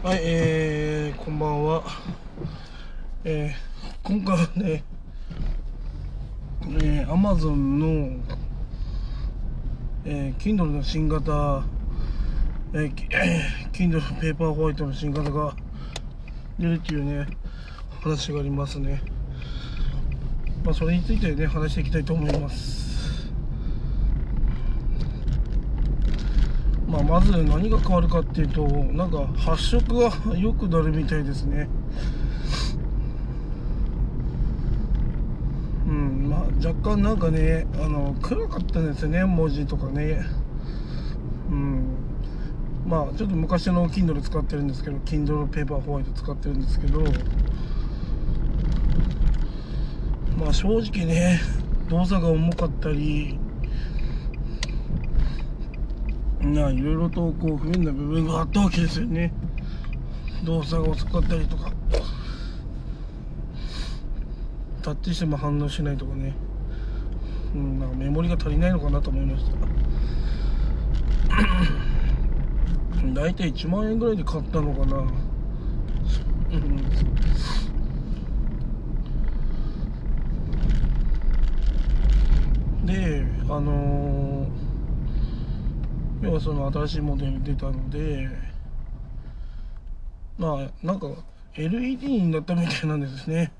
はい、えー、こんばんは。えー、今回はね、えー、Amazon の、えー、Kindle の新型、えー、Kindle ペーパーホワイトの新型が出るっていうね、話がありますね。まあ、それについてね、話していきたいと思います。まあ、まず何が変わるかっていうとなんか発色が良くなるみたいですね。うんまあ若干なんかねあの暗かったんですね文字とかね。うん。まあちょっと昔の Kindle 使ってるんですけど Kindle ペーパーホワイト使ってるんですけど。まあ正直ね動作が重かったりないろいろとこう不便な部分があったわけですよね。動作が遅かったりとか。タッチしても反応しないとかね。うんなんかメモリが足りないのかなと思いました。大体1万円ぐらいで買ったのかな。うん。であのー要はその新しいモデル出たのでまあなんか LED になったみたいなんですね。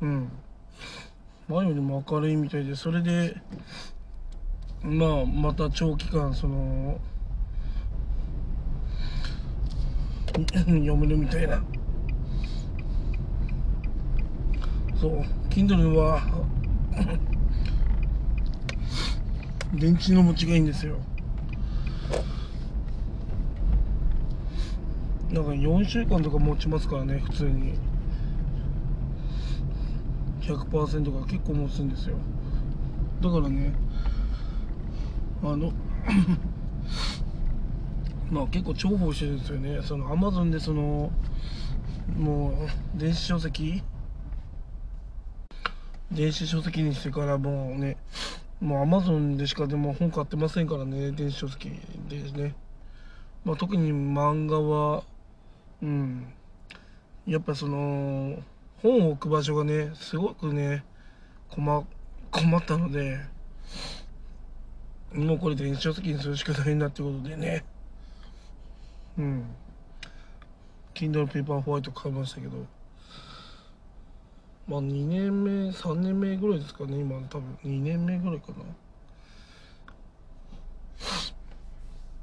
うん。前よりも明るいみたいでそれでまあまた長期間その読めるみたいな。そう。Kindle は電池の持ちがいいんですよ。なんか4週間とか持ちますからね普通に。100%が結構持つんですよ。だからねあの まあ結構重宝してるんですよね。そのアマゾンでそのもう電子書籍？電子書籍にしてからもうねもうアマゾンでしかでも本買ってませんからね電子書籍ですね、まあ、特に漫画はうん。やっぱその本を置く場所がねすごくね困困ったのでもうこれ電子書籍にするしかないんだってことでね。うん。Kindle ペーパーホワイト買いましたけど。まあ2年目3年目ぐらいですかね今多分。2年目ぐらいか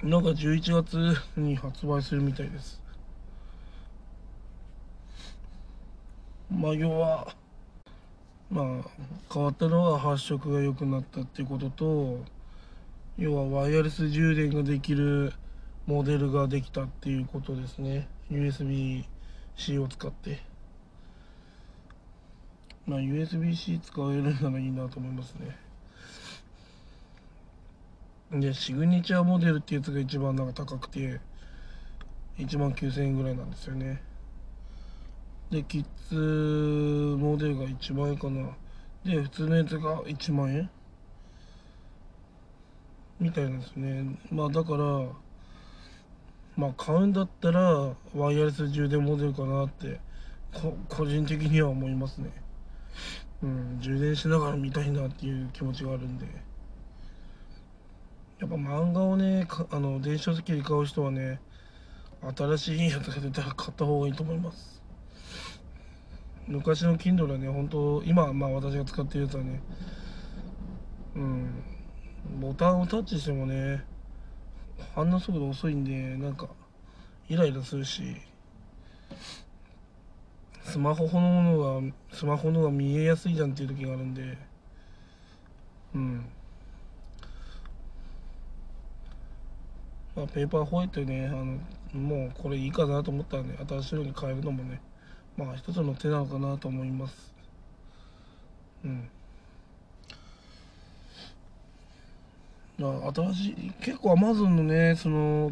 な。なんか11月に発売するみたいです。まあ要はまあ変わったのは発色が良くなったっていうことと要はワイヤレス充電ができるモデルができたっていうことですね。USB-C を使って。まあ USB-C 使えるならいいなと思いますね。でシグニチャーモデルっていうやつが一番なんか高くて1万9000円ぐらいなんですよね。でキッズモデルが1万円かな。で普通のやつが1万円？みたいなんですね。まあだからまあ買うんだったらワイヤレス充電モデルかなって個人的には思いますね。うん充電しながら見たいなっていう気持ちがあるんで。やっぱ漫画をねあの電子書籍で買う人はね新しいやつが出たら買った方がいいと思います。昔の Kindle はね本当今まあ私が使ってるやつはねうんボタンをタッチしてもね反応速度遅いんでなんかイライラするし。スマホのものがスマホのが見えやすいじゃんっていう時があるんで。うん。まあペーパーホワイトねあのもうこれいいかなと思ったらね新しいのに変えるのもねまあ一つの手なのかなと思います。うん。まあ新しい結構アマゾンのねその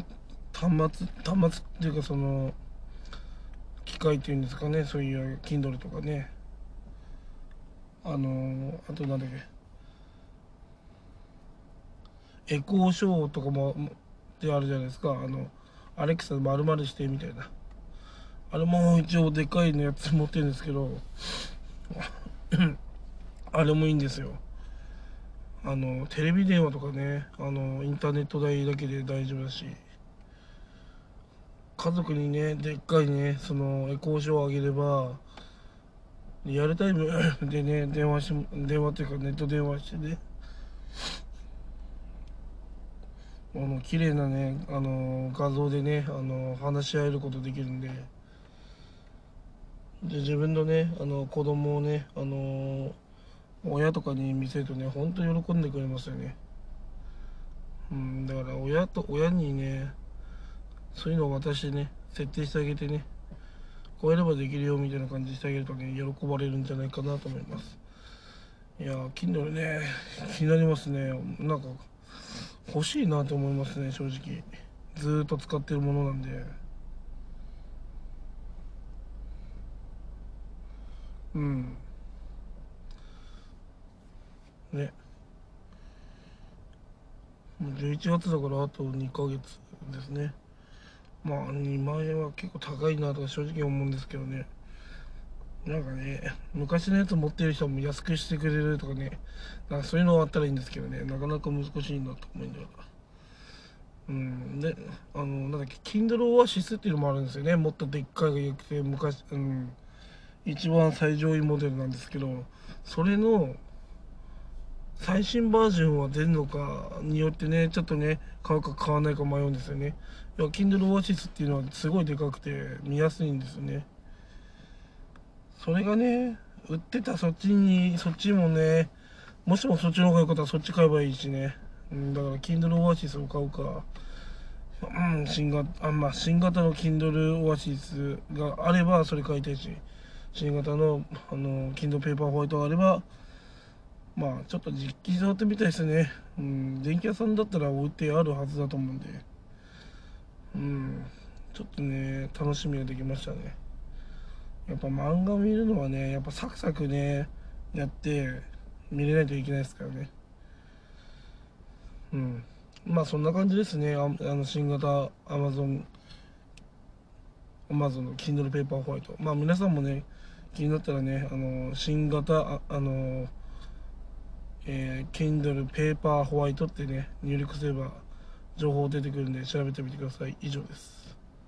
端末端末っていうかその機械っていうんですかねそういう Kindle とかね。あのあとなんだっけ。エコーショーとかもであるじゃないですか。あのアレクサ丸々してみたいな。あれも一応でかいのやつ持ってるんですけど あれもいいんですよ。あのテレビ電話とかねあのインターネット代だけで大丈夫だし。家族にねでっかいねそのエコーショーをあげればリアルタイムでね電話し電話っていうかネット電話してね。あの綺麗なねあの画像でねあの話し合えることできるんで。で自分のねあの子供をねあの親とかに見せるとねほんと喜んでくれますよね。うんだから親と親にねそういうのを渡してね設定してあげてねこうやればできるよみたいな感じしてあげるとね喜ばれるんじゃないかなと思います。いやー Kindle ね気になりますね。なんか欲しいなと思いますね正直。ずっと使ってるものなんで。うん。ね。もう11月だからあと2ヶ月ですね。まあ2万円は結構高いなとか正直思うんですけどね。なんかね昔のやつ持ってる人も安くしてくれるとかね。なんかそういうのあったらいいんですけどね。なかなか難しいなと思いながら。うん。であのなんだっけ Kindle Oasis っていうのもあるんですよね。もっとでっかいがよくて昔うん。一番最上位モデルなんですけどそれの最新バージョンは出るのかによってねちょっとね買うか買わないか迷うんですよね。いや Kindle Oasis っていうのはすごいでかくて見やすいんですよね。それがね売ってたそっちにそっちもねもしもそっちの方が良かったらそっち買えばいいしね、うん、だから Kindle Oasis を買うか。うん新型あまあ新型の Kindle Oasis があればそれ買いたいし。新型のあの Kindle Paper White があればまあちょっと実機触ってみたいですね。うん電気屋さんだったら置いてあるはずだと思うんで。うん。ちょっとね楽しみができましたね。やっぱ漫画を見るのはねやっぱサクサクねやって見れないといけないですからね。うん。まあそんな感じですね。あの新型 Amazon Amazon の Kindle Paper White まあ皆さんもね気になったらねあの新型ああのえー、Kindle Paper White ってね入力すれば情報出てくるんで調べてみてください。以上です。